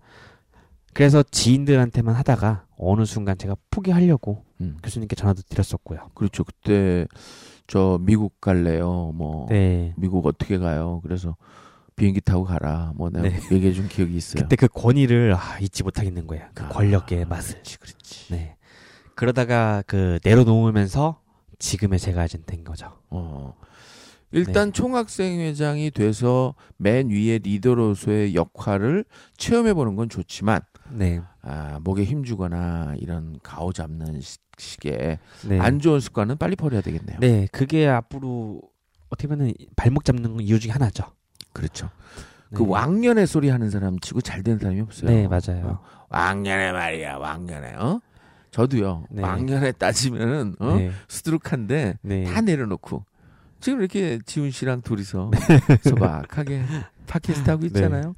그래서 지인들한테만 하다가 어느 순간 제가 포기하려고 음. 교수님께 전화도 드렸었고요. 그렇죠. 그때 저 미국 갈래요. 뭐 네. 미국 어떻게 가요? 그래서 비행기 타고 가라. 뭐 내가 네. 얘기해 준 기억이 있어요. 그때 그 권위를 아, 잊지 못하겠는 거예요. 그 아, 권력의 맛을. 그렇지, 그렇지. 네. 그러다가 그 내려놓으면서 지금의 제가 이제 된 거죠. 어. 일단 총학생 회장이 돼서 맨 위에 리더로서의 역할을 체험해 보는 건 좋지만 네. 아, 목에 힘주거나 이런 가오 잡는 시- 식의 네. 안 좋은 습관은 빨리 버려야 되겠네요. 네, 그게 앞으로 어떻게 보면 발목 잡는 이유 중에 하나죠. 그렇죠. 네. 그 왕년의 소리 하는 사람 치고 잘된 사람이 없어요. 네, 맞아요. 왕년에 말이야, 왕년에. 어? 저도요. 네. 왕년에 따지면은 어? 네. 수두룩한데 네. 다 내려놓고 지금 이렇게 지훈 씨랑 둘이서 소박하게 팟캐스트 하고 있잖아요.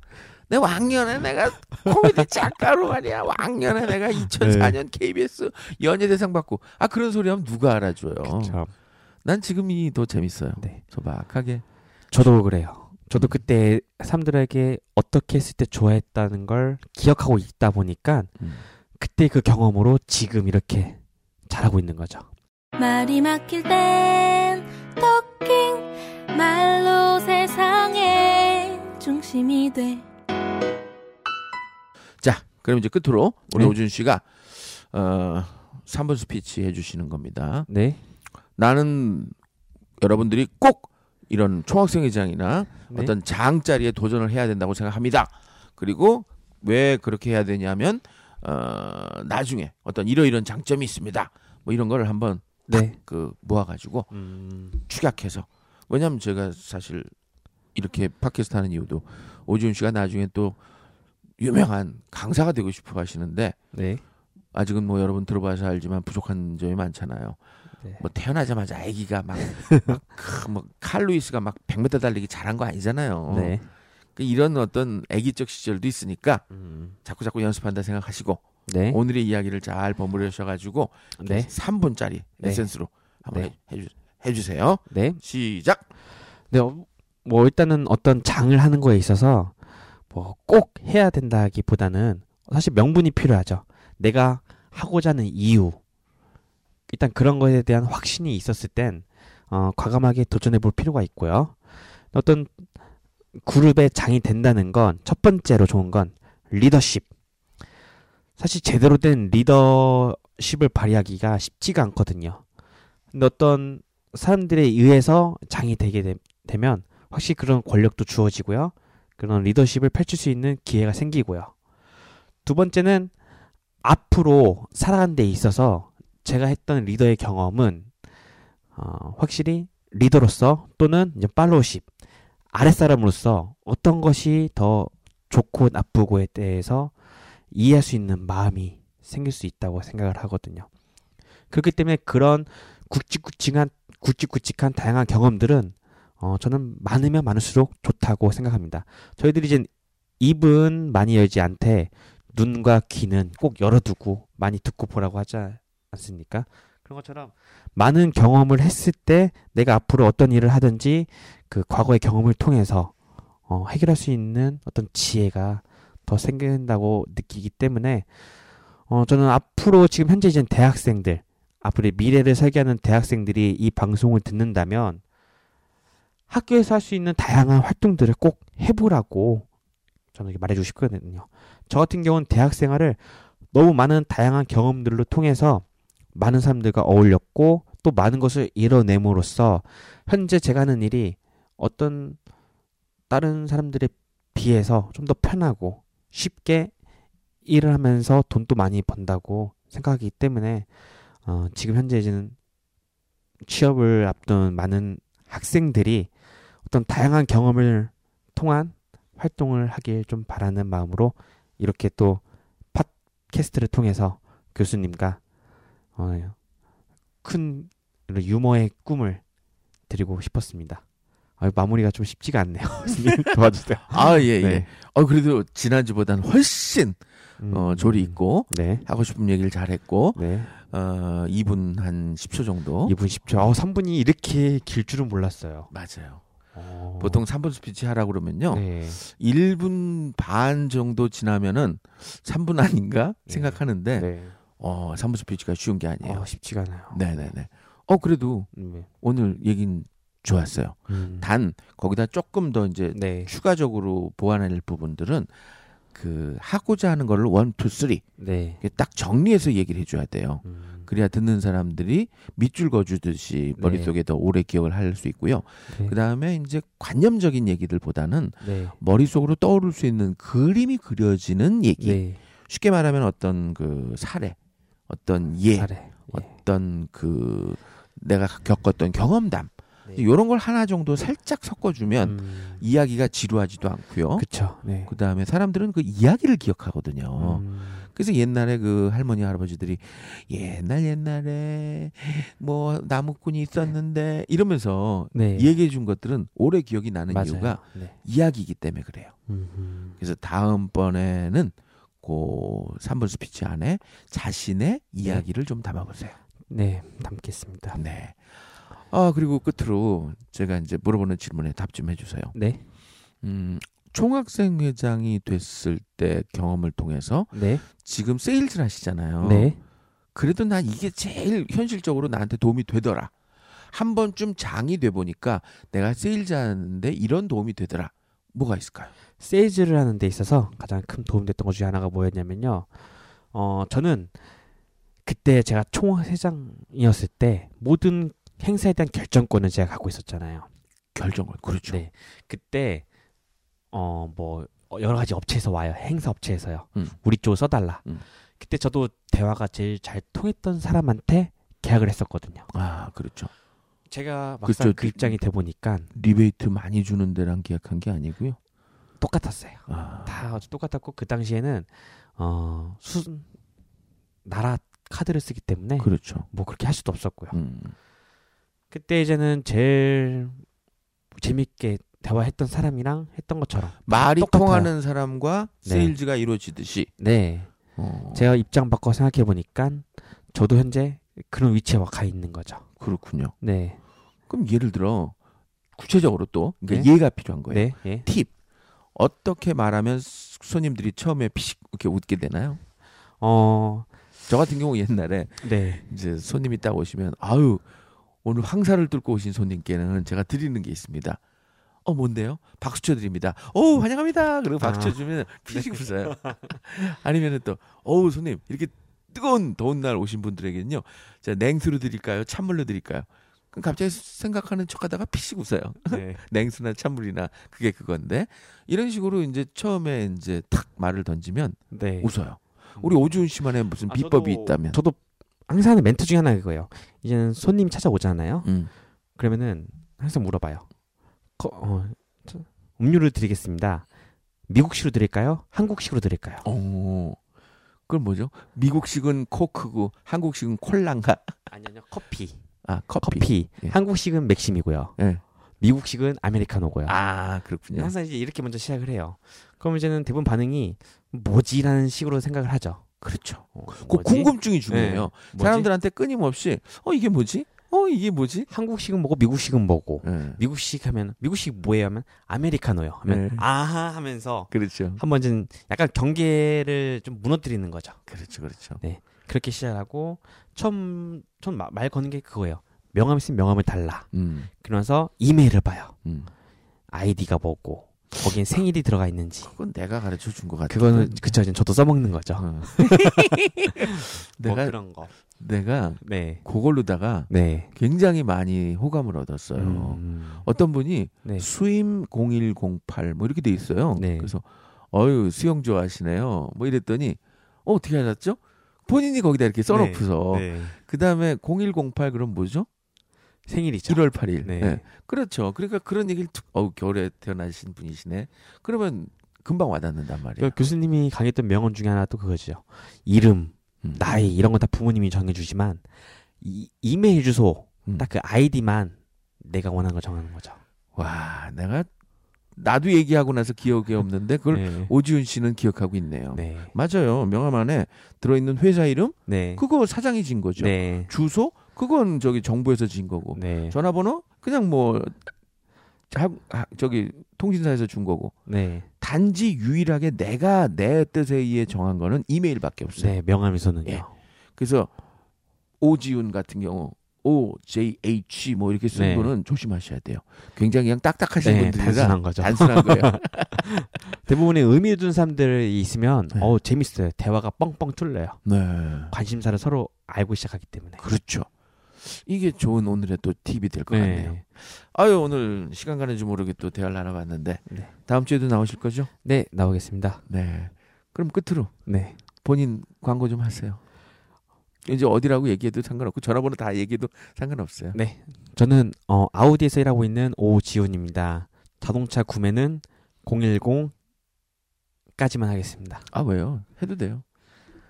내 왕년에 내가 코미디 작가로 말이야. 왕년에 내가 2004년 KBS 연예대상 받고 아 그런 소리 하면 누가 알아줘요. 그렇죠. 난 지금이 더 재밌어요. 네. 소박하게. 저도 그래요. 저도 그때 사람들에게 어떻게 했을 때 좋아했다는 걸 기억하고 있다 보니까 음. 그때 그 경험으로 지금 이렇게 잘하고 있는 거죠. 말이 막힐 땐 토킹 말로 세상의 중심이 돼 자, 그럼 이제 끝으로 우리 네. 오준 씨가 어 3분 스피치 해 주시는 겁니다. 네. 나는 여러분들이 꼭 이런 총학생회장이나 네. 어떤 장 자리에 도전을 해야 된다고 생각합니다. 그리고 왜 그렇게 해야 되냐면 어 나중에 어떤 이러이런 장점이 있습니다. 뭐 이런 거를 한번 네. 그 모아가지고 음, 축약해서 왜냐하면 제가 사실 이렇게 팟캐스트 하는 이유도 오지훈 씨가 나중에 또 유명한 강사가 되고 싶어 하시는데 네. 아직은 뭐 여러분 들어봐서 알지만 부족한 점이 많잖아요. 네. 뭐 태어나자마자 아기가 막막뭐 칼루이스가 막 100m 달리기 잘한 거 아니잖아요. 네. 그 이런 어떤 아기적 시절도 있으니까 음, 자꾸 자꾸 연습한다 생각하시고 네. 오늘의 이야기를 잘 버무려셔가지고 네. 3분짜리 네. 에센스로 한번 네. 해, 해주, 해주세요. 네. 시작. 네, 어, 뭐 일단은 어떤 장을 하는 거에 있어서 뭐 꼭 해야 된다기보다는 사실 명분이 필요하죠. 내가 하고자 하는 이유. 일단 그런 거에 대한 확신이 있었을 땐 어, 과감하게 도전해 볼 필요가 있고요. 어떤 그룹의 장이 된다는 건 첫 번째로 좋은 건 리더십. 사실 제대로 된 리더십을 발휘하기가 쉽지가 않거든요. 근데 어떤 사람들에 의해서 장이 되게 되, 되면 확실히 그런 권력도 주어지고요. 그런 리더십을 펼칠 수 있는 기회가 생기고요. 두 번째는 앞으로 살아가는 데 있어서 제가 했던 리더의 경험은 어, 확실히 리더로서 또는 이제 팔로우십 아랫사람으로서 어떤 것이 더 좋고 나쁘고에 대해서 이해할 수 있는 마음이 생길 수 있다고 생각을 하거든요. 그렇기 때문에 그런 굵직굵직한 굵직굵직한 다양한 경험들은 어, 저는 많으면 많을수록 좋다고 생각합니다. 저희들이 이제 입은 많이 열지 않되 눈과 귀는 꼭 열어두고 많이 듣고 보라고 하지 않습니까? 그런 것처럼 많은 경험을 했을 때 내가 앞으로 어떤 일을 하든지 그 과거의 경험을 통해서 어, 해결할 수 있는 어떤 지혜가 더 생긴다고 느끼기 때문에 어, 저는 앞으로 지금 현재 이제 대학생들 앞으로의 미래를 설계하는 대학생들이 이 방송을 듣는다면 학교에서 할 수 있는 다양한 활동들을 꼭 해보라고 저는 말해주고 싶거든요. 저 같은 경우는 대학 생활을 너무 많은 다양한 경험들로 통해서 많은 사람들과 어울렸고 또 많은 것을 이뤄냄으로써 현재 제가 하는 일이 어떤 다른 사람들에 비해서 좀 더 편하고 쉽게 일을 하면서 돈도 많이 번다고 생각하기 때문에 어, 지금 현재 이제는 취업을 앞둔 많은 학생들이 어떤 다양한 경험을 통한 활동을 하길 좀 바라는 마음으로 이렇게 또 팟캐스트를 통해서 교수님과 어, 큰 유머의 꿈을 드리고 싶었습니다. 아, 마무리가 좀 쉽지가 않네요. 도와주세요. 아, 예, 예. 네. 어, 그래도 지난주보다는 훨씬 음, 어, 조리 있고 네. 하고 싶은 얘기를 잘 했고 네. 어, 2분 한 10초 정도. 2분 10초. 어, 3분이 이렇게 길 줄은 몰랐어요. 맞아요. 어. 보통 3분 스피치 하라고 그러면요. 네. 1분 반 정도 지나면은 3분 아닌가 네. 생각하는데 네. 어, 3분 스피치가 쉬운 게 아니에요. 어, 쉽지가 않아요. 네, 네, 네. 어, 그래도 네. 오늘 얘긴 좋았어요. 음. 단 거기다 조금 더 이제 네. 추가적으로 보완할 부분들은 그 하고자 하는 거를 one, two, three 네. 딱 정리해서 얘기를 해줘야 돼요. 음. 그래야 듣는 사람들이 밑줄 그어주듯이 네. 머릿속에 더 오래 기억을 할 수 있고요. 네. 그 다음에 이제 관념적인 얘기들보다는 네. 머릿속으로 떠오를 수 있는 그림이 그려지는 얘기. 네. 쉽게 말하면 어떤 그 사례, 어떤 예, 잘해. 예. 어떤 그 내가 겪었던 경험담 네. 이런 걸 하나 정도 살짝 섞어주면 음. 이야기가 지루하지도 않고요. 그쵸. 네. 그 다음에 사람들은 그 이야기를 기억하거든요. 음. 그래서 옛날에 그 할머니 할아버지들이 옛날 옛날에 뭐 나무꾼이 있었는데 이러면서 네. 얘기해 준 것들은 오래 기억이 나는 맞아요. 이유가 네. 이야기이기 때문에 그래요. 음. 그래서 다음번에는 그 3분 스피치 안에 자신의 이야기를 좀 담아보세요. 네. 담겠습니다. 네. 아 그리고 끝으로 제가 이제 물어보는 질문에 답 좀 해주세요. 네. 음, 총학생 회장이 됐을 때 경험을 통해서 네. 지금 세일즈를 하시잖아요. 네. 그래도 난 이게 제일 현실적으로 나한테 도움이 되더라. 한 번쯤 장이 돼 보니까 내가 세일즈 하는데 이런 도움이 되더라. 뭐가 있을까요? 세일즈를 하는 데 있어서 가장 큰 도움됐던 것 중에 하나가 뭐였냐면요. 어, 저는 그때 제가 총회장이었을 때 모든 행사에 대한 결정권을 제가 갖고 있었잖아요. 결정을 그렇죠. 네. 그때 어 뭐 여러 가지 업체에서 와요. 행사 업체에서요. 음. 우리 쪽 써달라. 음. 그때 저도 대화가 제일 잘 통했던 사람한테 계약을 했었거든요. 아 그렇죠. 제가 막상 그쵸. 그 입장이 돼 보니까 리베이트 많이 주는 데랑 계약한 게 아니고요. 똑같았어요. 아, 다 똑같았고 그 당시에는 어 수 나라 카드를 쓰기 때문에 그렇죠. 뭐 그렇게 할 수도 없었고요. 음, 그때 이제는 제일 재밌게 대화했던 사람이랑 했던 것처럼 말이 똑같아요. 통하는 사람과 네. 세일즈가 이루어지듯이. 네 어, 제가 입장 바꿔 생각해 보니까 저도 현재 그런 위치에 가 있는 거죠. 그렇군요. 네. 그럼 예를 들어 구체적으로 또 그러니까 네. 이해가 필요한 거예요. 네. 예. 팁 어떻게 말하면 손님들이 처음에 피식 이렇게 웃게 되나요? 어, 저 같은 경우 옛날에 네. 이제 손님이 딱 오시면 아유 오늘 황사를 뚫고 오신 손님께는 제가 드리는 게 있습니다. 어 뭔데요? 박수 쳐드립니다. 오 환영합니다. 그리고 박수 아. 쳐주면 피식 웃어요. 아니면은 또 어우 손님 이렇게 뜨거운 더운 날 오신 분들에게는요. 제가 냉수로 드릴까요? 찬물로 드릴까요? 그럼 갑자기 생각하는 척하다가 피식 웃어요. 네. 냉수나 찬물이나 그게 그건데 이런 식으로 이제 처음에 이제 탁 말을 던지면 네. 웃어요. 우리 오주훈 씨만의 무슨 아, 비법이 저도- 있다면? 저도 항상 하는 멘트 중에 하나가 그거예요. 이제는 손님이 찾아오잖아요. 음. 그러면은 항상 물어봐요. 거- 어, 저, 음료를 드리겠습니다. 미국식으로 드릴까요? 한국식으로 드릴까요? 어. 그건 뭐죠? 미국식은 코크고 한국식은 콜란가? 아니 아니요 커피. 아 커피. 커피. 예. 한국식은 맥심이고요. 예. 미국식은 아메리카노고요. 아 그렇군요. 항상 이제 이렇게 먼저 시작을 해요. 그럼 이제는 대부분 반응이 뭐지라는 식으로 생각을 하죠. 그렇죠. 어, 그? 궁금증이 중요해요. 뭐지? 사람들한테 끊임없이 어 이게 뭐지? 어 이게 뭐지? 한국식은 뭐고 미국식은 뭐고 예. 미국식 하면 미국식 뭐예요 하면 아메리카노요 하면 네. 아하 하면서 그렇죠. 한번 좀 약간 경계를 좀 무너뜨리는 거죠. 그렇죠. 그렇죠. 그렇게 시작하고 처음 처음 마- 말 거는 게 그거예요. 명함 있으면 명함을 달라. 음. 그러면서 이메일을 봐요. 음. 아이디가 뭐고 거기엔 생일이 들어가 있는지. 그건 내가 가르쳐 준 것 같아. 그거는 그쵸 이제 저도 써먹는 거죠. 어. 뭐 내가 그런 거. 내가 네. 그걸로다가 네. 굉장히 많이 호감을 얻었어요. 음, 어떤 분이 네. 수임 0108 뭐 이렇게 돼 있어요. 네. 그래서 어유 수영 좋아하시네요. 뭐 이랬더니 어, 어떻게 하셨죠? 본인이 거기다 이렇게 써놓고서 네. 그 다음에 0108 그럼 뭐죠? 생일이죠. 1월 8일. 네. 네. 그렇죠. 그러니까 그런 얘기를 툭, 어우 겨울에 태어나신 분이시네. 그러면 금방 와닿는단 말이에요. 그 교수님이 강했던 명언 중에 하나 또 그거죠. 이름, 음. 나이 이런 건 다 부모님이 정해주지만 이, 이메일 주소 음. 딱그 아이디만 내가 원하는 걸 정하는 거죠. 와, 내가 나도 얘기하고 나서 기억이 없는데 그걸 네. 오지훈 씨는 기억하고 있네요. 네. 맞아요. 명함 안에 들어있는 회사 이름 네. 그거 사장이 진 거죠. 네. 주소 그건 저기 정부에서 진 거고 네. 전화번호 그냥 뭐 하, 하- 저기 통신사에서 준 거고 네. 단지 유일하게 내가 내 뜻에 의해 정한 거는 이메일밖에 없어요. 네. 명함에서는요. 예. 그래서 오지훈 같은 경우 O J H 뭐 이렇게 쓴 네. 거는 조심하셔야 돼요. 굉장히 그냥 딱딱하신 네, 분들이라 단순한 거죠. 단순한 거예요. 대부분의 의미 둔 사람들이 있으면 네. 어 재밌어요. 대화가 뻥뻥 뚫려요. 네. 관심사를 서로 알고 시작하기 때문에. 그렇죠. 이게 좋은 오늘의 또 팁이 될 것 같네요. 네. 아유 오늘 시간 가는 줄 모르게 또 대화를 나눠봤는데 네. 다음 주에도 나오실 거죠? 네, 나오겠습니다. 네. 그럼 끝으로 네. 본인 광고 좀 하세요. 이제 어디라고 얘기해도 상관없고 전화번호 다 얘기해도 상관없어요. 네. 저는 어, 아우디에서 일하고 있는 오지훈입니다. 자동차 구매는 010 까지만 하겠습니다. 아 왜요? 해도 돼요.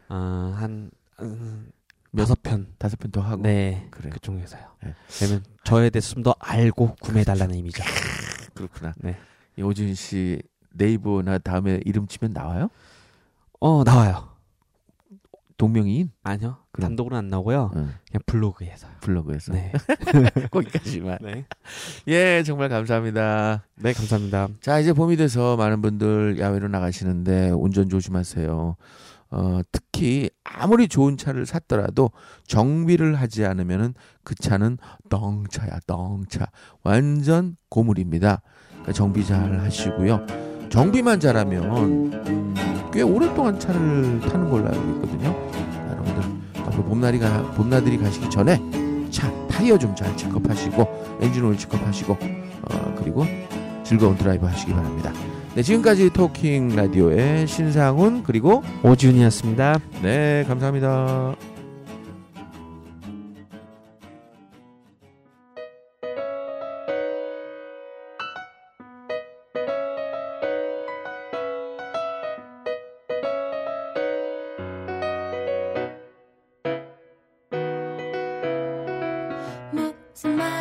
어, 한 음, 몇- 여섯 편. 다섯 편 더 하고. 네. 그래요. 그쪽에서요. 네. 왜냐면 저에 대해서 좀 더 알고 구매해 달라는 의미죠. 그렇구나. 네. 이 오지훈 씨 네이버나 다음에 이름 치면 나와요? 어, 나와요. 동명이인? 아니요. 그럼. 단독으로는 안 나오고요. 응, 그냥 블로그에서요. 블로그에서. 네. 거기까지만. 네. 예, 정말 감사합니다. 네, 감사합니다. 자, 이제 봄이 돼서 많은 분들 야외로 나가시는데 운전 조심하세요. 어, 특히 아무리 좋은 차를 샀더라도 정비를 하지 않으면은 그 차는 덩차야, 덩차. 완전 고물입니다. 그러니까 정비 잘 하시고요. 정비만 잘하면 음, 꽤 오랫동안 차를 타는 걸로 알고 있거든요. 자, 여러분들 앞으로 봄날이가 봄나들이 가시기 전에 차 타이어 좀 잘 체크하시고 엔진 오일 체크하시고 어, 그리고 즐거운 드라이브 하시기 바랍니다. 네, 지금까지 토킹 라디오의 신상훈 그리고 오지훈이었습니다. 네, 감사합니다.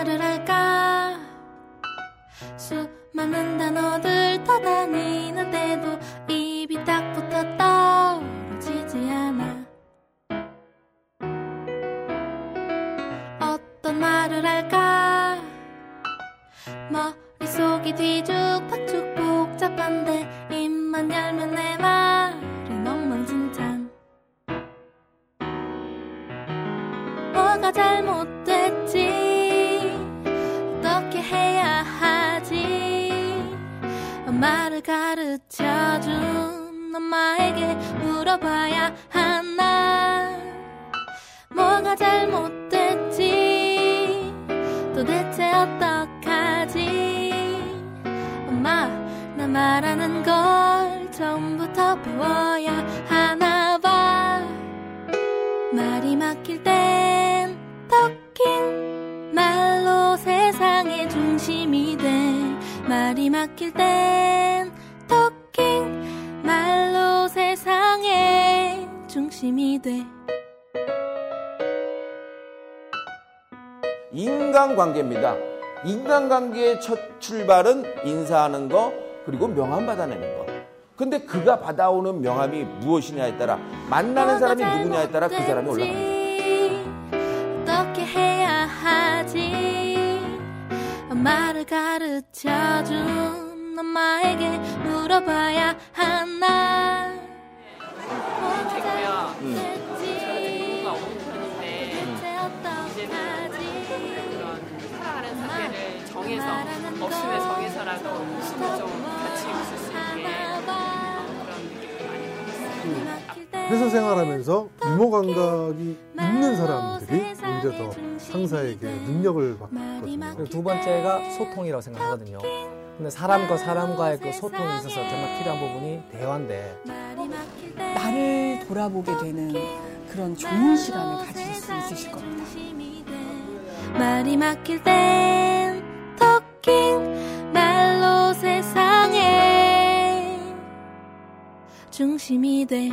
말을 할까? 수많은 단어들 떠다니는데도 인간관계의 첫 출발은 인사하는 거 그리고 명함 받아내는 거. 근데 그가 받아오는 명함이 무엇이냐에 따라 만나는 사람이 누구냐에 따라 그 사람이 올라갑니다. 어떻게 해야 하지? 엄마를 가르쳐준 엄마에게 물어봐야 하나? 뭐 정해서 없으면 정해서라도 웃음을 좀 같이 웃을 수 있게 그런 느낌을 많이 받았어요. 회사 생활하면서 유머 감각이 있는 사람들이 오히려 더 상사에게 능력을 받거든요. 두 번째가 소통이라고 생각하거든요. 근데 사람과 사람과의 그 소통에 있어서 정말 필요한 부분이 대화인데 나를 돌아보게 되는 그런 좋은 시간을 가질 수 있으실 겁니다. 말이 막힐 땐 토킹 말로 세상의 중심이 돼